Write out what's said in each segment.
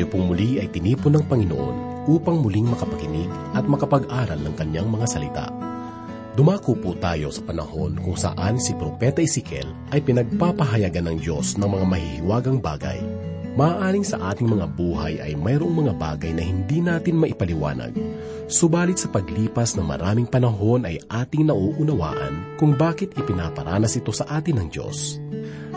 Tayo pong muli ay tinipon ng Panginoon upang muling makapakinig at makapag-aral ng kanyang mga salita. Dumako po tayo sa panahon kung saan si Propeta Ezekiel ay pinagpapahayagan ng Diyos ng mga mahihiwagang bagay. Maaaring sa ating mga buhay ay mayroong mga bagay na hindi natin maipaliwanag. Subalit sa paglipas ng maraming panahon ay ating nauunawaan kung bakit ipinaparanas ito sa atin ng Diyos.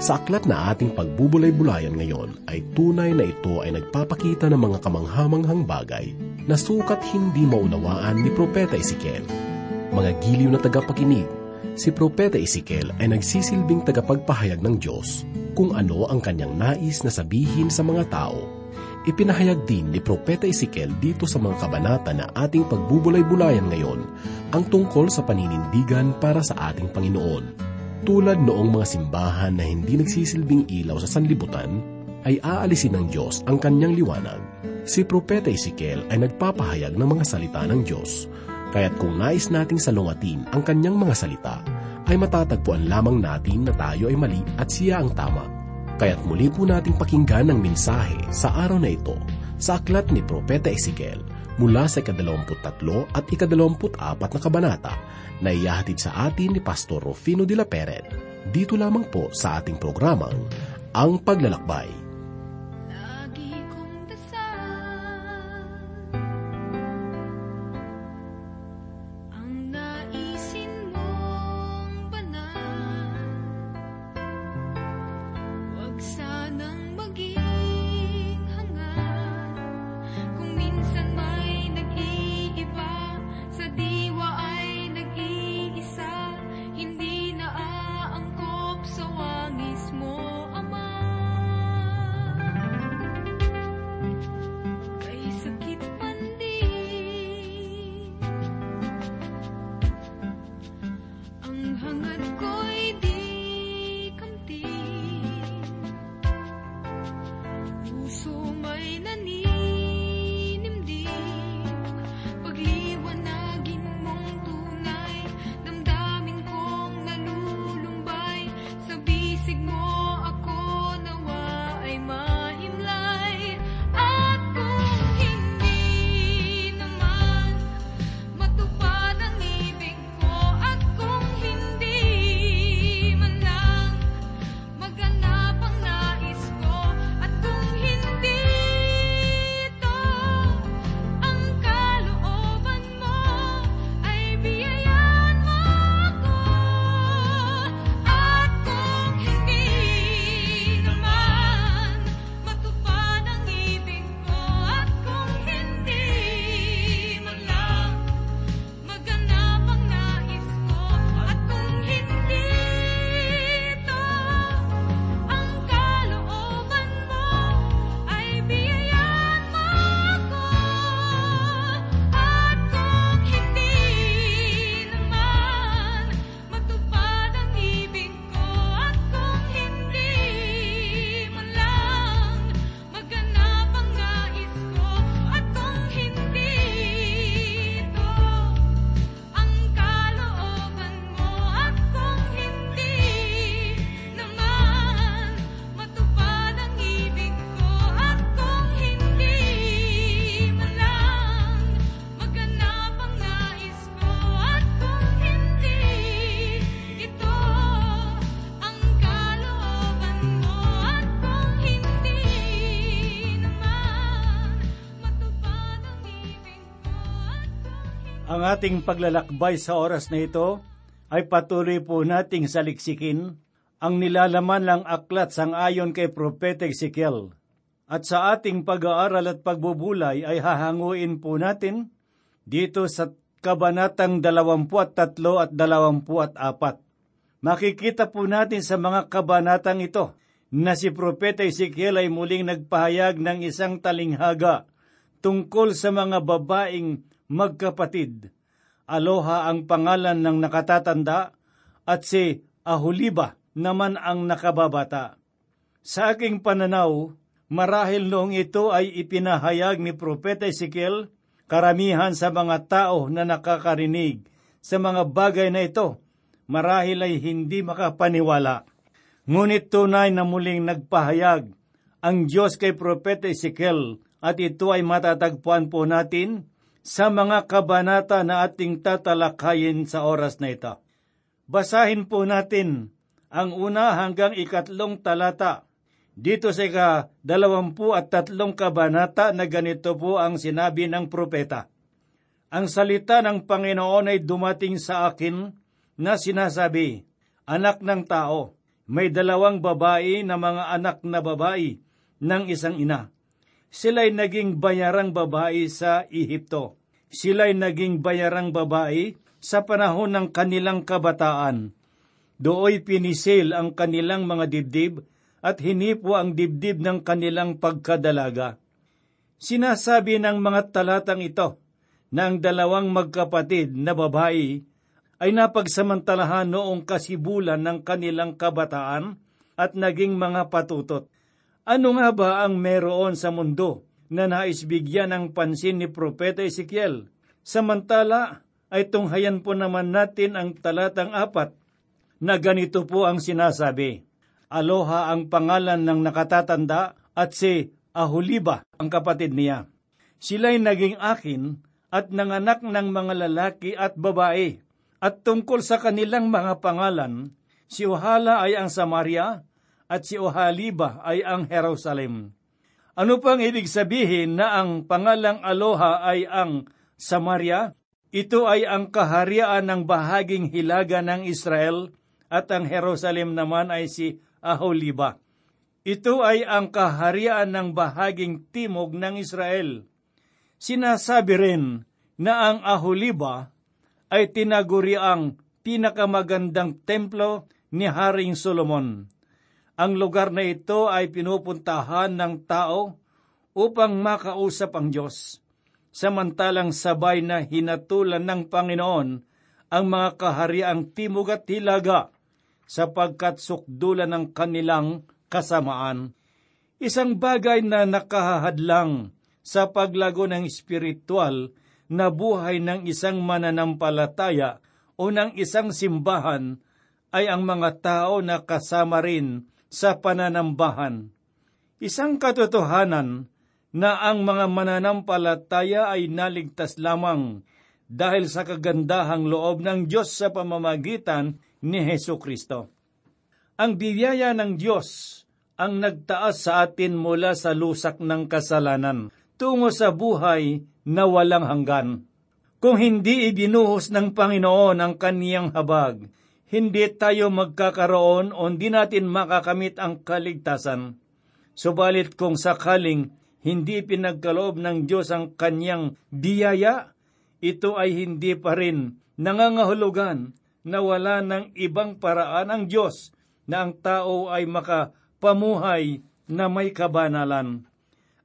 Sa aklat na ating pagbubulay-bulayan ngayon ay tunay na ito ay nagpapakita ng mga kamanghamanghang bagay na sukat hindi maunawaan ni Propeta Ezekiel. Mga giliw na tagapakinig, si Propeta Ezekiel ay nagsisilbing tagapagpahayag ng Diyos kung ano ang kanyang nais na sabihin sa mga tao. Ipinahayag din ni Propeta Ezekiel dito sa mga kabanata na ating pagbubulay-bulayan ngayon ang tungkol sa paninindigan para sa ating Panginoon. Tulad noong mga simbahan na hindi nagsisilbing ilaw sa sanlibutan, ay aalisin ng Diyos ang kanyang liwanag. Si Propeta Ezekiel ay nagpapahayag ng mga salita ng Diyos, kaya't kung nais nating salungatin ang kanyang mga salita, ay matatagpuan lamang natin na tayo ay mali at siya ang tama. Kaya't muli po nating pakinggan ang mensahe sa araw na ito sa aklat ni Propeta Ezekiel mula sa ikadalawamputatlo at ikadalawampuapat na kabanata na iyahatid sa atin ni Pastor Rufino de la Peret. Dito lamang po sa ating programang Ang Paglalakbay. Ating paglalakbay sa oras na ito ay patuloy po nating saliksikin ang nilalaman ng aklat sang ayon kay Propeta Ezekiel. At sa ating pag-aaral at pagbubulay ay hahanguin po natin dito sa kabanatang 23 at 24. Makikita po natin sa mga kabanatang ito na si Propeta Ezekiel ay muling nagpahayag ng isang talinghaga tungkol sa mga babaeng magkapatid. Aloha ang pangalan ng nakatatanda at si Ahuliba naman ang nakababata. Sa aking pananaw, marahil noong ito ay ipinahayag ni Propeta Ezekiel karamihan sa mga tao na nakakarinig sa mga bagay na ito, marahil ay hindi makapaniwala. Ngunit tunay na muling nagpahayag ang Diyos kay Propeta Ezekiel at ito ay matatagpuan po natin sa mga kabanata na ating tatalakayin sa oras na ito. Basahin po natin ang una hanggang ikatlong talata. Dito sa ika dalawampu at tatlong kabanata na ganito po ang sinabi ng propeta. Ang salita ng Panginoon ay dumating sa akin na sinasabi, Anak ng tao, may dalawang babae na mga anak na babae ng isang ina. Sila'y naging bayarang babae sa Ehipto. Sila'y naging bayarang babae sa panahon ng kanilang kabataan. Dooy pinisil ang kanilang mga dibdib at hinipo ang dibdib ng kanilang pagkadalaga. Sinasabi ng mga talatang ito na ang dalawang magkapatid na babae ay napagsamantalahan noong kasibulan ng kanilang kabataan at naging mga patutot. Ano nga ba ang meron sa mundo na nais bigyan ng pansin ni Propeta Ezekiel? Samantala ay tunghayan po naman natin ang talatang apat na ganito po ang sinasabi. Aloha ang pangalan ng nakatatanda at si Aholiba ang kapatid niya. Sila'y naging akin at nanganak ng mga lalaki at babae. At tungkol sa kanilang mga pangalan, si Ohala ay ang Samaria at si Ohaliba ay ang Jerusalem. Ano pang ibig sabihin na ang pangalang Aloha ay ang Samaria? Ito ay ang kaharian ng bahaging hilaga ng Israel at ang Jerusalem naman ay si Aholiba. Ito ay ang kaharian ng bahaging timog ng Israel. Sinasabi rin na ang Aholiba ay tinaguri ang pinakamagandang templo ni Haring Solomon. Ang lugar na ito ay pinupuntahan ng tao upang makausap ang Diyos. Samantalang sabay na hinatulan ng Panginoon ang mga kahariang timog at hilaga sapagkat sukdulan ng kanilang kasamaan. Isang bagay na nakahahadlang sa paglago ng espiritual na buhay ng isang mananampalataya o ng isang simbahan ay ang mga tao na kasama rin sa pananambahan. Isang katotohanan na ang mga mananampalataya ay naligtas lamang dahil sa kagandahang loob ng Diyos sa pamamagitan ni Heso Kristo. Ang biyaya ng Diyos ang nagtaas sa atin mula sa lusak ng kasalanan tungo sa buhay na walang hanggan. Kung hindi ibinuhos ng Panginoon ang kaniyang habag, hindi tayo magkakaroon o hindi natin makakamit ang kaligtasan. Subalit kung sakaling hindi pinagkaloob ng Diyos ang kanyang biyaya, ito ay hindi pa rin nangangahulugan na wala ng ibang paraan ang Diyos na ang tao ay makapamuhay na may kabanalan.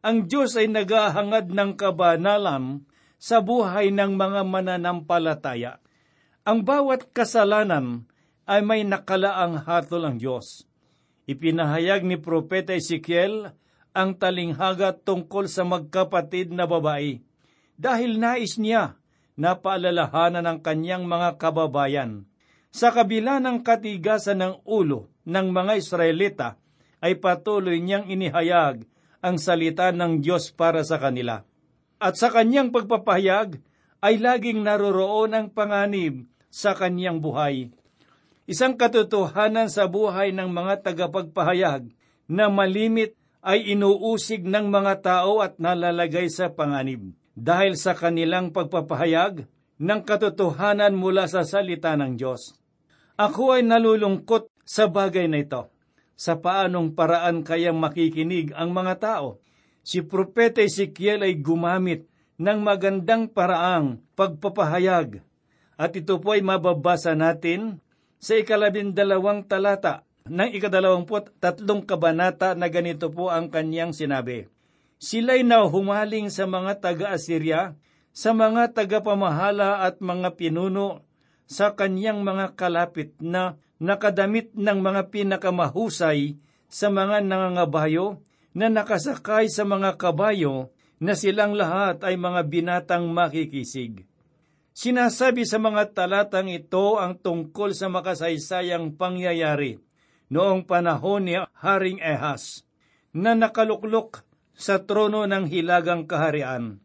Ang Diyos ay naghahangad ng kabanalan sa buhay ng mga mananampalataya. Ang bawat kasalanan ay may nakalaang hatol ang Diyos. Ipinahayag ni Propeta Ezekiel ang talinghaga tungkol sa magkapatid na babae dahil nais niya na paalalahanan ng kanyang mga kababayan. Sa kabila ng katigasan ng ulo ng mga Israelita, ay patuloy niyang inihayag ang salita ng Diyos para sa kanila. At sa kanyang pagpapahayag ay laging naroroon ang panganib sa kanyang buhay. Isang katotohanan sa buhay ng mga tagapagpahayag na malimit ay inuusig ng mga tao at nalalagay sa panganib dahil sa kanilang pagpapahayag ng katotohanan mula sa salita ng Diyos. Ako ay nalulungkot sa bagay na ito. Sa paanong paraan kayang makikinig ang mga tao? Si Propeta Ezekiel ay gumamit ng magandang paraang pagpapahayag. At ito po ay mababasa natin sa ikalabindalawang talata ng ikadalawamput tatlong kabanata na ganito po ang kanyang sinabi. Sila'y nahumaling sa mga taga-Assyria, sa mga tagapamahala at mga pinuno, sa kanyang mga kalapit na nakadamit ng mga pinakamahusay sa mga nangangabayo na nakasakay sa mga kabayo na silang lahat ay mga binatang makikisig. Sinasabi sa mga talatang ito ang tungkol sa makasaysayang pangyayari noong panahon ni Haring Ehas na nakaluklok sa trono ng hilagang kaharian.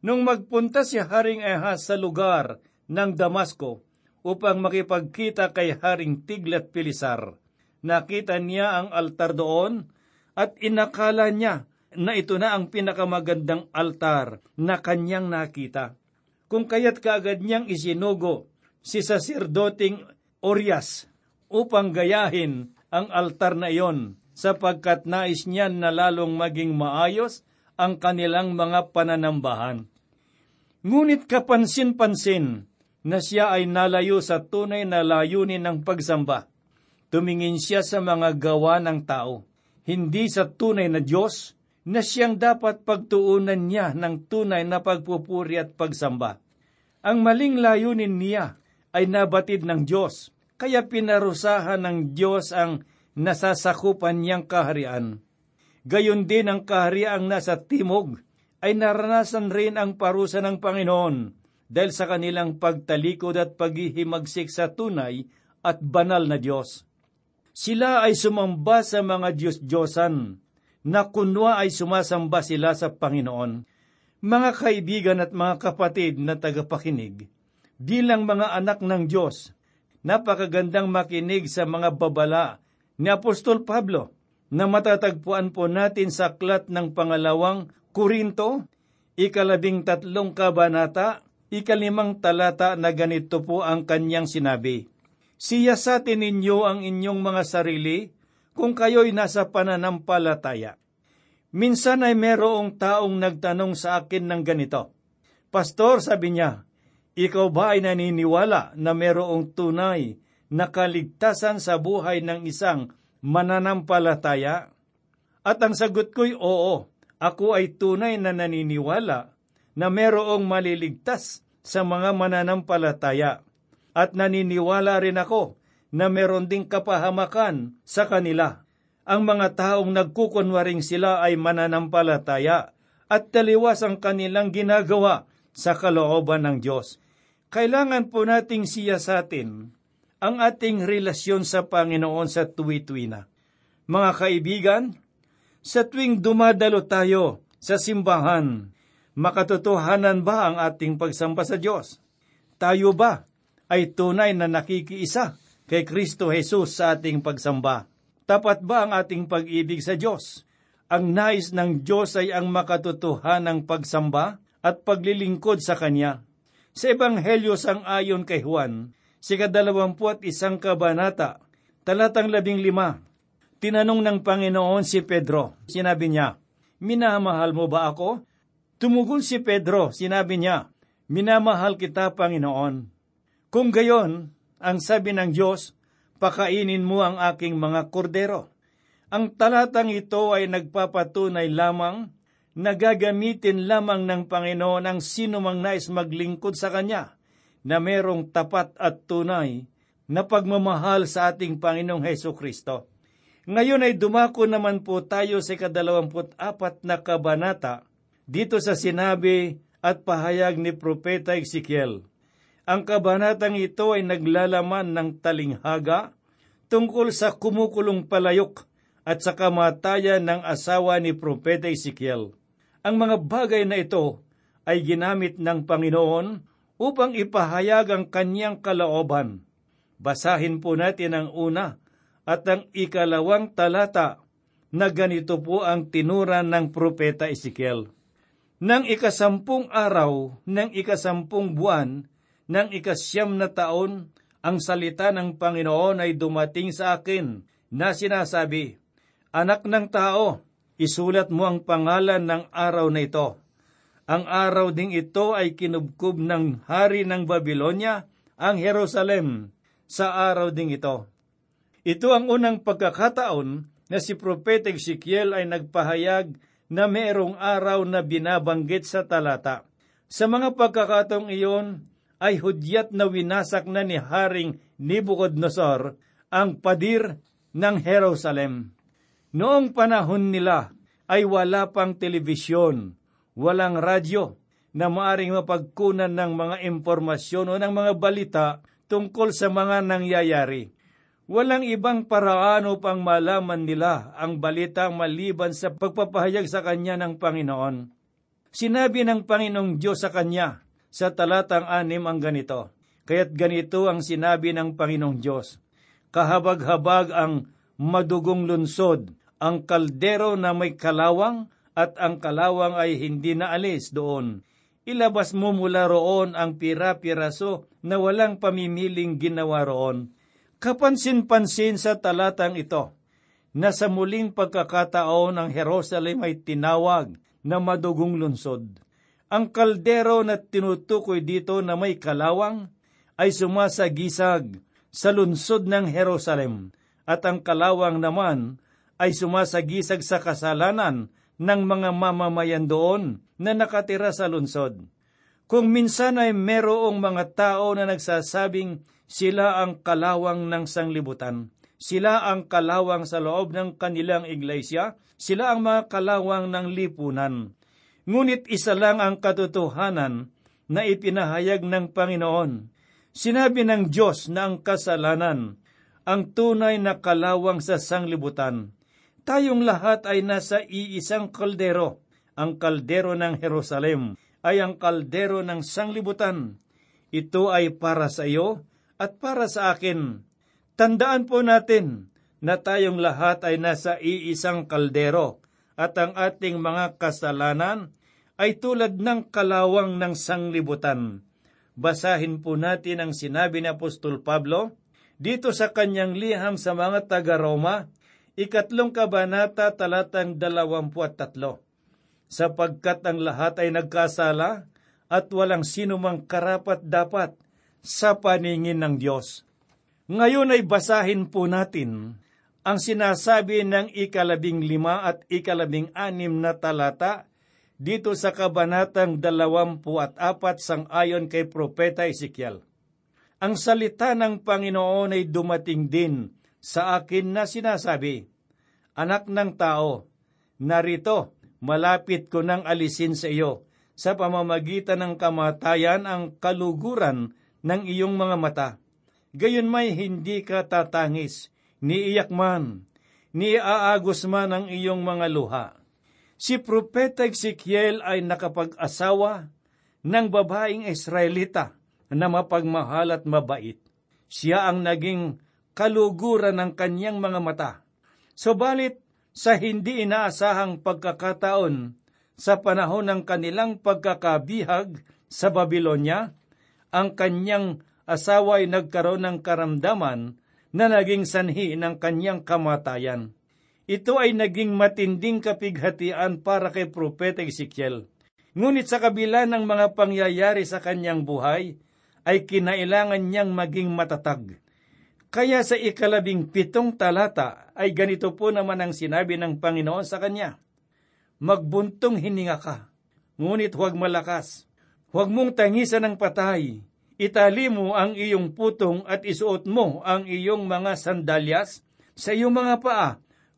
Nung magpunta si Haring Ahaz sa lugar ng Damasco upang makipagkita kay Haring Tiglat Pilisar, nakita niya ang altar doon at inakala niya na ito na ang pinakamagandang altar na kanyang nakita. Kung kaya't kaagad niyang isinugo si saserdoting Orias upang gayahin ang altar na iyon sapagkat nais niyan na lalong maging maayos ang kanilang mga pananambahan. Ngunit kapansin-pansin na siya ay nalayo sa tunay na layunin ng pagsamba. Tumingin siya sa mga gawa ng tao, hindi sa tunay na Diyos na siyang dapat pagtuunan niya ng tunay na pagpupuri at pagsamba. Ang maling layunin niya ay nabatid ng Diyos, kaya pinarusahan ng Diyos ang nasasakupan niyang kaharian. Gayon din ang kahariang nasa timog ay naranasan rin ang parusa ng Panginoon dahil sa kanilang pagtalikod at paghihimagsik sa tunay at banal na Diyos. Sila ay sumamba sa mga Diyos-Diyosan na kunwa ay sumasamba sila sa Panginoon. Mga kaibigan at mga kapatid na tagapakinig, bilang mga anak ng Diyos, napakagandang makinig sa mga babala ni Apostol Pablo na matatagpuan po natin sa aklat ng pangalawang Korinto, ikalabing tatlong kabanata, ikalimang talata na ganito po ang kanyang sinabi. Siyasatin ninyo ang inyong mga sarili kung kayo'y nasa pananampalataya. Minsan ay merong taong nagtanong sa akin ng ganito, Pastor, sabi niya, ikaw ba ay naniniwala na merong tunay na kaligtasan sa buhay ng isang mananampalataya? At ang sagot ko'y oo, ako ay tunay na naniniwala na merong maliligtas sa mga mananampalataya. At naniniwala rin ako na meron ding kapahamakan sa kanila. Ang mga taong nagkukunwaring sila ay mananampalataya at taliwas ang kanilang ginagawa sa kalooban ng Diyos. Kailangan po nating siyasatin ang ating relasyon sa Panginoon sa tuwi-tuwi na. Mga kaibigan, sa tuwing dumadalo tayo sa simbahan, makatotohanan ba ang ating pagsamba sa Diyos? Tayo ba ay tunay na nakikiisa kay Kristo Jesus sa ating pagsamba? Tapat ba ang ating pag-ibig sa Diyos? Ang nais ng Diyos ay ang makatotohanang pagsamba at paglilingkod sa Kanya. Sa Ebanghelyo sang ayon kay Juan, si kadalawampu at isang kabanata, talatang labing lima, tinanong ng Panginoon si Pedro. Sinabi niya, Minamahal mo ba ako? Tumugol si Pedro, sinabi niya, Minamahal kita, Panginoon. Kung gayon, ang sabi ng Diyos, pakainin mo ang aking mga kordero. Ang talatang ito ay nagpapatunay lamang na gagamitin lamang ng Panginoon ang sino mang nais maglingkod sa Kanya na merong tapat at tunay na pagmamahal sa ating Panginoong Heso Kristo. Ngayon ay dumako naman po tayo sa kadalawamput apat na kabanata dito sa sinabi at pahayag ni Propeta Ezekiel. Ang kabanatang ito ay naglalaman ng talinghaga tungkol sa kumukulong palayok at sa kamatayan ng asawa ni Propeta Ezekiel. Ang mga bagay na ito ay ginamit ng Panginoon upang ipahayag ang kanyang kalooban. Basahin po natin ang una at ang ikalawang talata na ganito po ang tinuran ng Propeta Ezekiel. Nang ikasampung araw ng ikasampung buwan ng ikasyam na taon, ang salita ng Panginoon ay dumating sa akin na sinasabi, Anak ng tao, isulat mo ang pangalan ng araw na ito. Ang araw ding ito ay kinubkob ng hari ng Babylonia, ang Jerusalem, sa araw ding ito. Ito ang unang pagkakataon na si Propeta Ezekiel ay nagpahayag na mayroong araw na binabanggit sa talata. Sa mga pagkakataong iyon, ay hudyat na winasak na ni Haring Nebuchadnezzar ang padir ng Jerusalem. Noong panahon nila ay wala pang telebisyon, walang radyo na maaring mapagkunan ng mga impormasyon o ng mga balita tungkol sa mga nangyayari. Walang ibang paraan upang malaman nila ang balita maliban sa pagpapahayag sa kanya ng Panginoon. Sinabi ng Panginoong Diyos sa kanya sa talatang anim ang ganito, Kaya't ganito ang sinabi ng Panginoong Diyos, Kahabag-habag ang madugong lunsod, ang kaldero na may kalawang at ang kalawang ay hindi naalis doon. Ilabas mo mula roon ang pira-piraso na walang pamimiling ginawa roon. Kapansin-pansin sa talatang ito na sa muling pagkakataon ang Jerusalem ay tinawag na madugong lunsod. Ang kaldero na tinutukoy dito na may kalawang ay sumasagisag sa lunsod ng Jerusalem at ang kalawang naman ay sumasagisag sa kasalanan ng mga mamamayan doon na nakatira sa lunsod. Kung minsan ay merong mga tao na nagsasabing sila ang kalawang ng sanglibutan, sila ang kalawang sa loob ng kanilang iglesia, sila ang mga kalawang ng lipunan. Ngunit isa lang ang katotohanan na ipinahayag ng Panginoon. Sinabi ng Diyos na ang kasalanan, ang tunay na kalawang sa sanglibutan. Tayong lahat ay nasa iisang kaldero. Ang kaldero ng Jerusalem ay ang kaldero ng sanglibutan. Ito ay para sa iyo at para sa akin. Tandaan po natin na tayong lahat ay nasa iisang kaldero at ang ating mga kasalanan ay tulad ng kalawang ng sanglibutan. Basahin po natin ang sinabi ni Apostol Pablo dito sa kanyang liham sa mga taga-Roma, ikatlong kabanata talatang dalawampu at tatlo. Sapagkat ang lahat ay nagkasala at walang sino mang karapat dapat sa paningin ng Diyos. Ngayon ay basahin po natin ang sinasabi ng ikalabing lima at ikalabing anim na talata dito sa kabanatang dalawampu at apat sang ayon kay Propeta Ezekiel. Ang salita ng Panginoon ay dumating din sa akin na sinasabi, Anak ng tao, narito, malapit ko nang alisin sa iyo, sa pamamagitan ng kamatayan ang kaluguran ng iyong mga mata. Gayon may hindi ka tatangis, ni iyak man, ni aagos man ang iyong mga luha si Propeta Ezekiel ay nakapag-asawa ng babaeng Israelita na mapagmahal at mabait. Siya ang naging kaluguran ng kanyang mga mata. Subalit, sa hindi inaasahang pagkakataon sa panahon ng kanilang pagkakabihag sa Babylonia, ang kanyang asawa ay nagkaroon ng karamdaman na naging sanhi ng kanyang kamatayan. Ito ay naging matinding kapighatian para kay Propeta Ezekiel. Ngunit sa kabila ng mga pangyayari sa kanyang buhay, ay kinailangan niyang maging matatag. Kaya sa ikalabing pitong talata ay ganito po naman ang sinabi ng Panginoon sa kanya. Magbuntong hininga ka, ngunit huwag malakas. Huwag mong tangisan ng patay. Itali mo ang iyong putong at isuot mo ang iyong mga sandalyas sa iyong mga paa.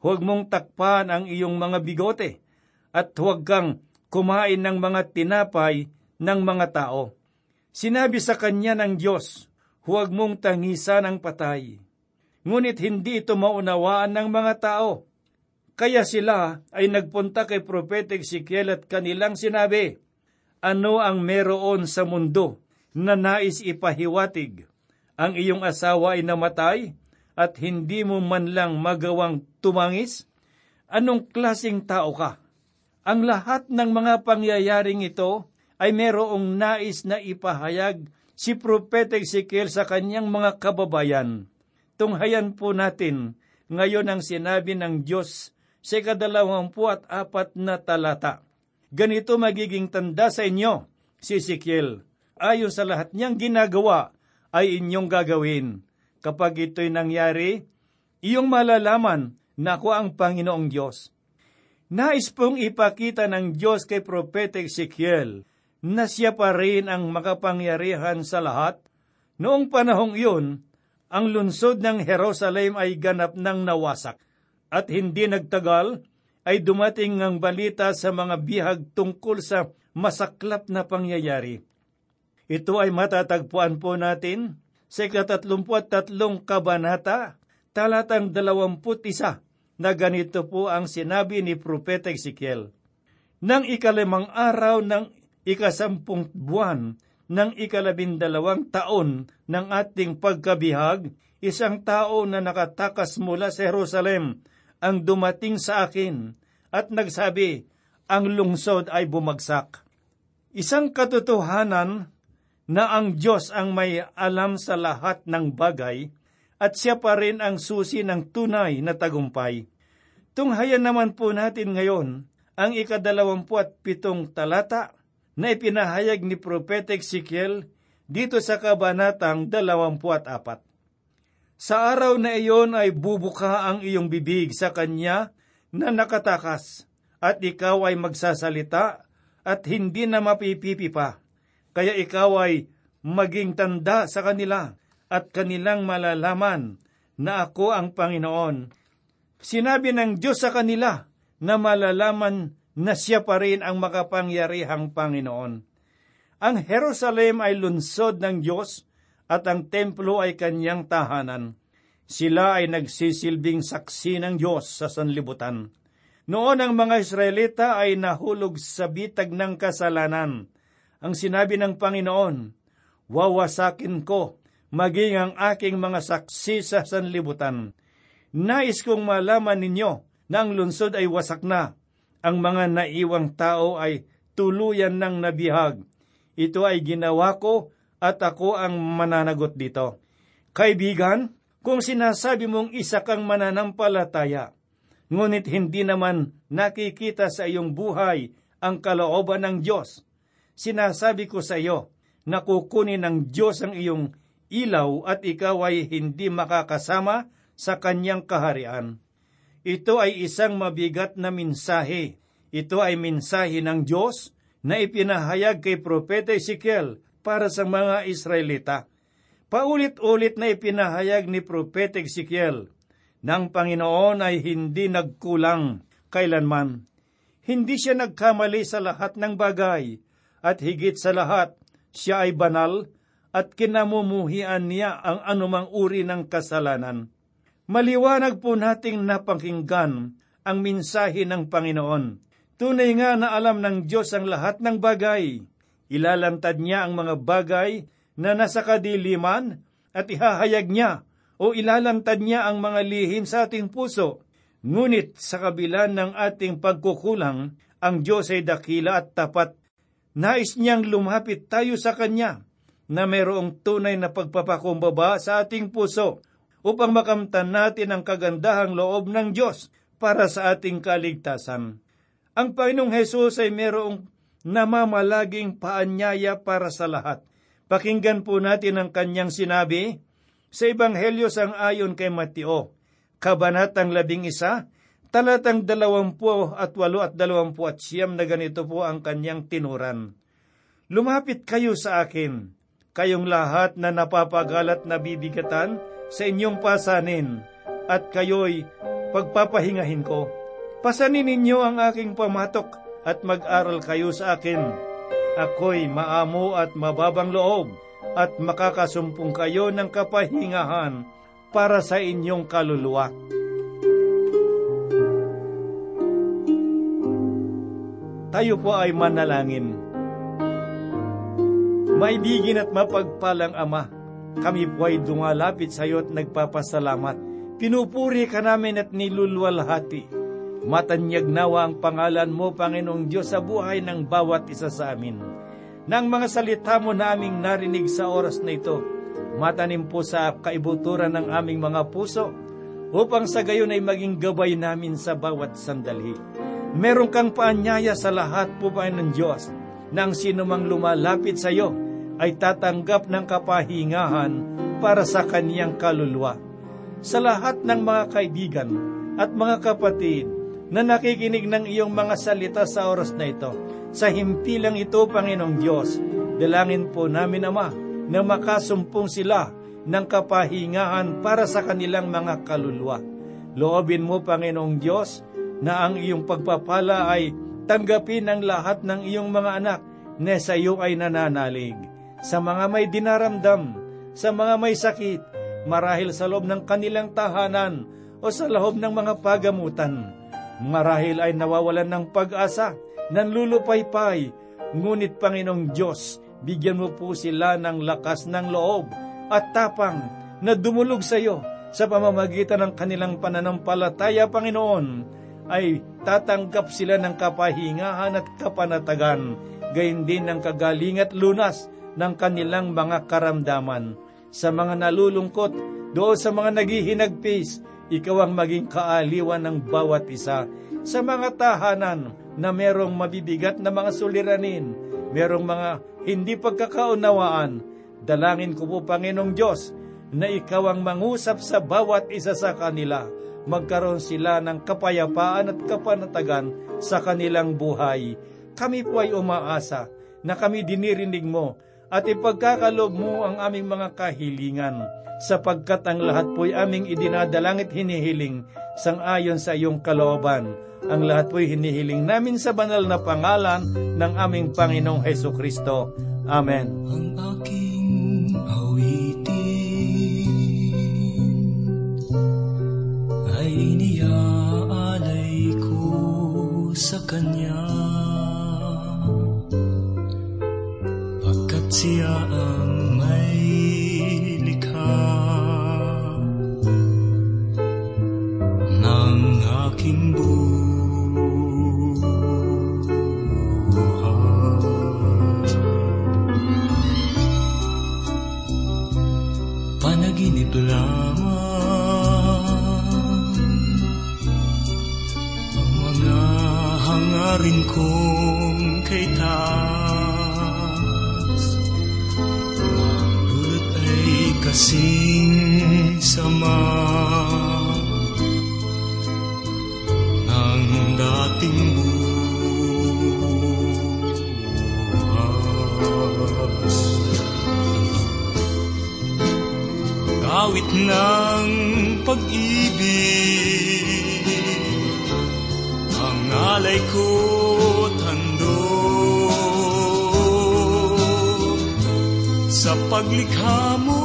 Huwag mong takpan ang iyong mga bigote at huwag kang kumain ng mga tinapay ng mga tao. Sinabi sa kanya ng Diyos, huwag mong tangisan ang patay. Ngunit hindi ito maunawaan ng mga tao. Kaya sila ay nagpunta kay Propeta Ezekiel at kanilang sinabi, Ano ang meron sa mundo na nais ipahiwatig? Ang iyong asawa ay namatay at hindi mo man lang magawang tumangis? Anong klasing tao ka? Ang lahat ng mga pangyayaring ito ay merong nais na ipahayag si Propeta Ezekiel sa kanyang mga kababayan. Tunghayan po natin ngayon ang sinabi ng Diyos sa kadalawampu at apat na talata. Ganito magiging tanda sa inyo, si Ezekiel. Ayon sa lahat niyang ginagawa, ay inyong gagawin. Kapag ito'y nangyari, iyong malalaman na ako ang Panginoong Diyos. Nais pong ipakita ng Diyos kay Propeta Ezekiel na siya pa rin ang makapangyarihan sa lahat. Noong panahong iyon, ang lunsod ng Jerusalem ay ganap ng nawasak at hindi nagtagal ay dumating ang balita sa mga bihag tungkol sa masaklap na pangyayari. Ito ay matatagpuan po natin sa ikatatlumput tatlong kabanata talatang dalawamput isa na ganito po ang sinabi ni Propeta Ezekiel. Nang ikalimang araw ng ikasampung buwan ng ikalabindalawang taon ng ating pagkabihag, isang tao na nakatakas mula sa Jerusalem ang dumating sa akin at nagsabi, ang lungsod ay bumagsak. Isang katotohanan na ang Diyos ang may alam sa lahat ng bagay at siya pa rin ang susi ng tunay na tagumpay. Tunghayan naman po natin ngayon ang ikadalawampu at pitong talata na ipinahayag ni Propeta Ezekiel dito sa kabanatang dalawampu at apat. Sa araw na iyon ay bubuka ang iyong bibig sa kanya na nakatakas at ikaw ay magsasalita at hindi na mapipipi pa. Kaya ikaw ay maging tanda sa kanila at kanilang malalaman na ako ang Panginoon. Sinabi ng Diyos sa kanila na malalaman na siya pa rin ang makapangyarihang Panginoon. Ang Jerusalem ay lunsod ng Diyos at ang templo ay kanyang tahanan. Sila ay nagsisilbing saksi ng Diyos sa sanlibutan. Noon ang mga Israelita ay nahulog sa bitag ng kasalanan. Ang sinabi ng Panginoon, Wawasakin ko, maging ang aking mga saksi sa sanlibutan. Nais kong malaman ninyo na ang lungsod ay wasak na. Ang mga naiwang tao ay tuluyan ng nabihag. Ito ay ginawa ko at ako ang mananagot dito. Kaibigan, kung sinasabi mong isa kang mananampalataya, ngunit hindi naman nakikita sa iyong buhay ang kalooban ng Diyos, sinasabi ko sa iyo na kukunin ng Diyos ang iyong ilaw at ikaw ay hindi makakasama sa kanyang kaharian. Ito ay isang mabigat na minsahe. Ito ay minsahe ng Diyos na ipinahayag kay Propeta Ezekiel para sa mga Israelita. Paulit-ulit na ipinahayag ni Propeta Ezekiel ng Panginoon ay hindi nagkulang kailanman. Hindi siya nagkamali sa lahat ng bagay at higit sa lahat, siya ay banal at kinamumuhian niya ang anumang uri ng kasalanan. Maliwanag po nating napakinggan ang minsahe ng Panginoon. Tunay nga na alam ng Diyos ang lahat ng bagay. Ilalantad niya ang mga bagay na nasa kadiliman at ihahayag niya o ilalantad niya ang mga lihim sa ating puso. Ngunit sa kabila ng ating pagkukulang, ang Diyos ay dakila at tapat. Nais niyang lumapit tayo sa Kanya na mayroong tunay na pagpapakumbaba sa ating puso upang makamtan natin ang kagandahang loob ng Diyos para sa ating kaligtasan. Ang Panginoong Hesus ay mayroong namamalaging paanyaya para sa lahat. Pakinggan po natin ang kanyang sinabi sa Ebanghelyo sang ayon kay Mateo, Kabanatang labing isa, talatang dalawampu at walo at dalawampu at siyam na ganito po ang kanyang tinuran. Lumapit kayo sa akin, kayong lahat na napapagalat na bibigatan sa inyong pasanin, at kayo'y pagpapahingahin ko. Pasanin ninyo ang aking pamatok at mag-aral kayo sa akin. Ako'y maamo at mababang loob at makakasumpong kayo ng kapahingahan para sa inyong kaluluwa. Tayo po ay manalangin. Maibigin at mapagpalang Ama, kami po ay dumalapit sa iyo at nagpapasalamat. Pinupuri ka namin at nilulwalhati. Matanyag nawa ang pangalan mo, Panginoong Diyos, sa buhay ng bawat isa sa amin. Nang mga salita mo na aming narinig sa oras na ito, matanim po sa kaibuturan ng aming mga puso, upang sa gayon ay maging gabay namin sa bawat sandali. Meron kang paanyaya sa lahat po, Panginoon Diyos, nang sino mang lumalapit sa iyo ay tatanggap ng kapahingahan para sa kaniyang kaluluwa. Sa lahat ng mga kaibigan at mga kapatid na nakikinig ng iyong mga salita sa oras na ito, sa himpilang ito, Panginoong Diyos, dalangin po namin, Ama, na makasumpong sila ng kapahingahan para sa kanilang mga kaluluwa. Loobin mo, Panginoong Diyos, na ang iyong pagpapala ay tanggapin ang lahat ng iyong mga anak na sa iyo ay nananalig. Sa mga may dinaramdam, sa mga may sakit, marahil sa loob ng kanilang tahanan o sa loob ng mga pagamutan. Marahil ay nawawalan ng pag-asa, nanlulupaypay, ngunit Panginoong Diyos, bigyan mo po sila ng lakas ng loob at tapang na dumulog sa iyo sa pamamagitan ng kanilang pananampalataya, Panginoon, ay tatanggap sila ng kapahingahan at kapanatagan, gayon din ng kagaling at lunas ng kanilang mga karamdaman. Sa mga nalulungkot, doon sa mga naghihinagpis, ikaw ang maging kaaliwan ng bawat isa. Sa mga tahanan na merong mabibigat na mga suliranin, merong mga hindi pagkakaunawaan, dalangin ko po Panginoong Diyos na ikaw ang mangusap sa bawat isa sa kanila magkaroon sila ng kapayapaan at kapanatagan sa kanilang buhay. Kami po ay umaasa na kami dinirinig mo at ipagkakalob mo ang aming mga kahilingan sapagkat ang lahat po'y aming idinadalangit hinihiling sang ayon sa iyong kalooban. Ang lahat po'y hinihiling namin sa banal na pangalan ng aming Panginoong Heso Kristo. Amen. ang aking iniaalay ko sa Kanya pagkat siya ang may likha ng aking buhay. panaginip hangarin kong kay taas Dulot ay kasing sama. Ng dating buhay Awit ng pag-ibig Ang alay ko handog Sa paglikha mo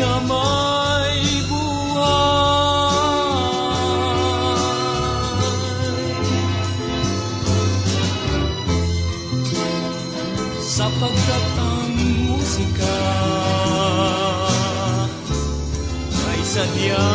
na may buhay. musika ay sadyang